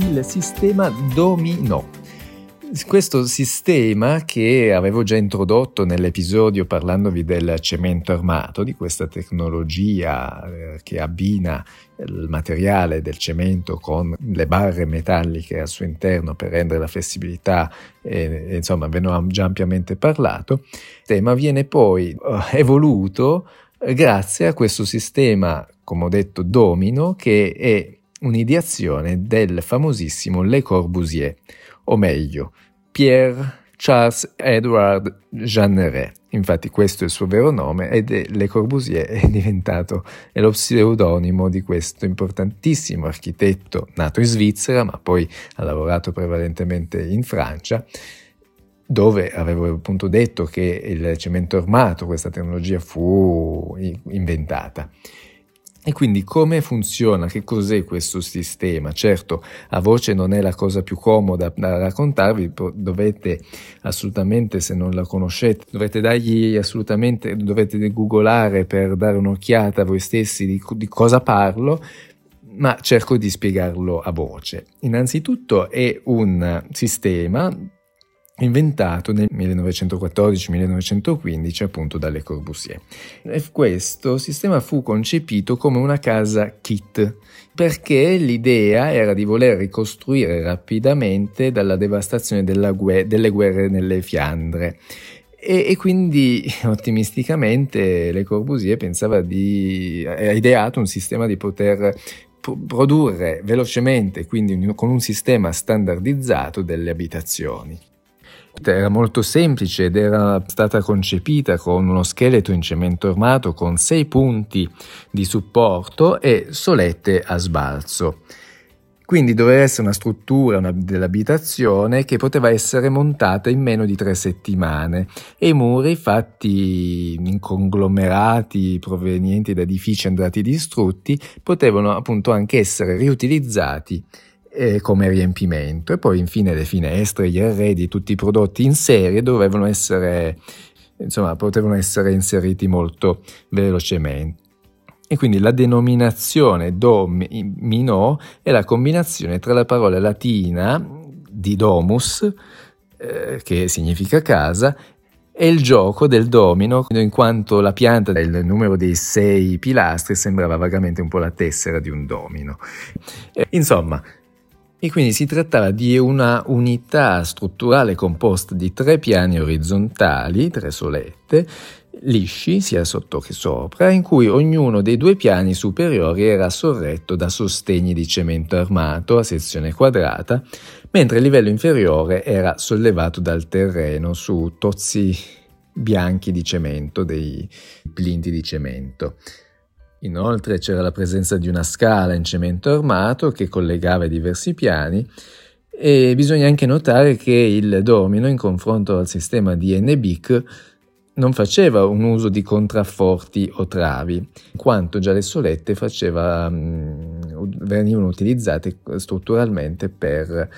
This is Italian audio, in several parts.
il sistema Domino. Questo sistema che avevo già introdotto nell'episodio parlandovi del cemento armato, di questa tecnologia eh, che abbina il materiale del cemento con le barre metalliche al suo interno per rendere la flessibilità, e, insomma ve ne ho già ampiamente parlato, tema viene poi eh, evoluto grazie a questo sistema, come ho detto, domino, che è un'ideazione del famosissimo Le Corbusier, o meglio, Pierre Charles Edward Jeanneret. Infatti questo è il suo vero nome ed è Le Corbusier è diventato è lo pseudonimo di questo importantissimo architetto nato in Svizzera ma poi ha lavorato prevalentemente in Francia dove avevo appunto detto che il cemento armato, questa tecnologia fu inventata. E quindi come funziona? Che cos'è questo sistema? Certo, a voce non è la cosa più comoda da raccontarvi, dovete assolutamente, se non la conoscete, dovete dargli assolutamente, dovete googolare per dare un'occhiata a voi stessi di, di cosa parlo, ma cerco di spiegarlo a voce. Innanzitutto è un sistema inventato nel 1914-1915 appunto dalle Corbusier. E questo sistema fu concepito come una casa kit perché l'idea era di voler ricostruire rapidamente dalla devastazione gue- delle guerre nelle Fiandre. E, e, quindi ottimisticamente Le Corbusier pensava di ha ideato un sistema di poter produrre velocemente, quindi con un sistema standardizzato delle abitazioni. Era molto semplice ed era stata concepita con uno scheletro in cemento armato con sei punti di supporto e solette a sbalzo. Quindi doveva essere una struttura una, dell'abitazione che poteva essere montata in meno di tre settimane e i muri fatti in conglomerati provenienti da edifici andati distrutti potevano appunto anche essere riutilizzati come riempimento e poi infine le finestre, gli arredi, tutti i prodotti in serie dovevano essere, insomma, potevano essere inseriti molto velocemente. E quindi la denominazione domino è la combinazione tra la parola latina di domus, eh, che significa casa, e il gioco del domino, in quanto la pianta del numero dei sei pilastri sembrava vagamente un po' la tessera di un domino. Eh, insomma, e quindi si trattava di una unità strutturale composta di tre piani orizzontali, tre solette, lisci sia sotto che sopra, in cui ognuno dei due piani superiori era sorretto da sostegni di cemento armato a sezione quadrata, mentre il livello inferiore era sollevato dal terreno su tozzi bianchi di cemento, dei plinti di cemento. Inoltre c'era la presenza di una scala in cemento armato che collegava i diversi piani e bisogna anche notare che il domino in confronto al sistema di NBIC non faceva un uso di contrafforti o travi, quanto già le solette faceva, venivano utilizzate strutturalmente per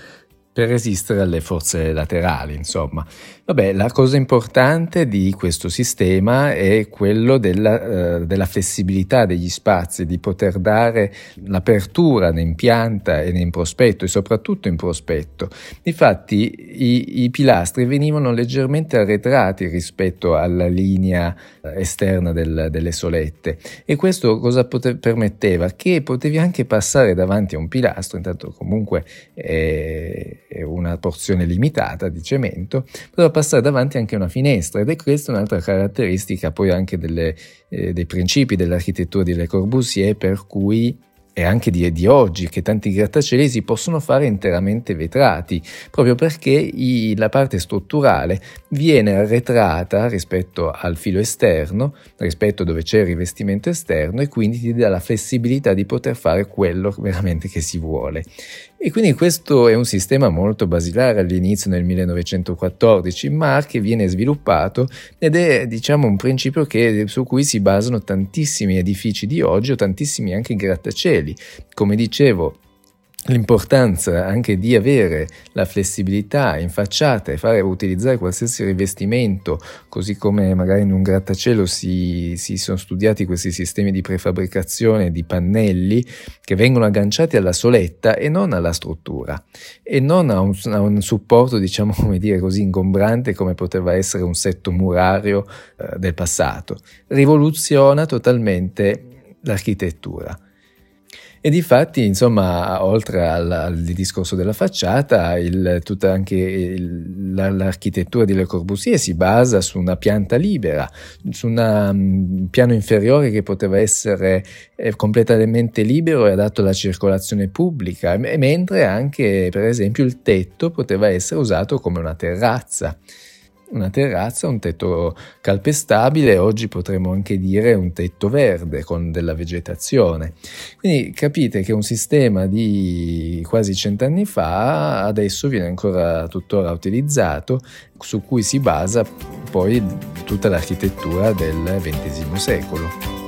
per resistere alle forze laterali, insomma. Vabbè, la cosa importante di questo sistema è quello della, uh, della flessibilità degli spazi, di poter dare l'apertura in pianta e in prospetto e soprattutto in prospetto. Infatti i, i pilastri venivano leggermente arretrati rispetto alla linea esterna del, delle solette e questo cosa pote- permetteva? Che potevi anche passare davanti a un pilastro, intanto comunque eh, una porzione limitata di cemento, poteva passare davanti anche una finestra ed è questa un'altra caratteristica poi anche delle, eh, dei principi dell'architettura di Le Corbusier per cui e anche di, di, oggi che tanti grattacieli si possono fare interamente vetrati, proprio perché i, la parte strutturale viene arretrata rispetto al filo esterno, rispetto dove c'è il rivestimento esterno e quindi ti dà la flessibilità di poter fare quello veramente che si vuole. E quindi questo è un sistema molto basilare all'inizio nel 1914, ma che viene sviluppato ed è diciamo un principio che, su cui si basano tantissimi edifici di oggi o tantissimi anche grattacieli. Come dicevo, l'importanza anche di avere la flessibilità in facciata e fare utilizzare qualsiasi rivestimento, così come magari in un grattacielo si, si, sono studiati questi sistemi di prefabbricazione di pannelli che vengono agganciati alla soletta e non alla struttura e non a un, a un supporto diciamo come dire così ingombrante come poteva essere un setto murario eh, del passato. Rivoluziona totalmente l'architettura. E di fatti, insomma, oltre al, al discorso della facciata, il, tutta anche il, la, l'architettura di Le Corbusier si basa su una pianta libera, su un um, piano inferiore che poteva essere eh, completamente libero e adatto alla circolazione pubblica, mentre anche, per esempio, il tetto poteva essere usato come una terrazza una terrazza, un tetto calpestabile, oggi potremmo anche dire un tetto verde con della vegetazione. Quindi capite che un sistema di quasi cent'anni fa adesso viene ancora tuttora utilizzato, su cui si basa poi tutta l'architettura del XX secolo.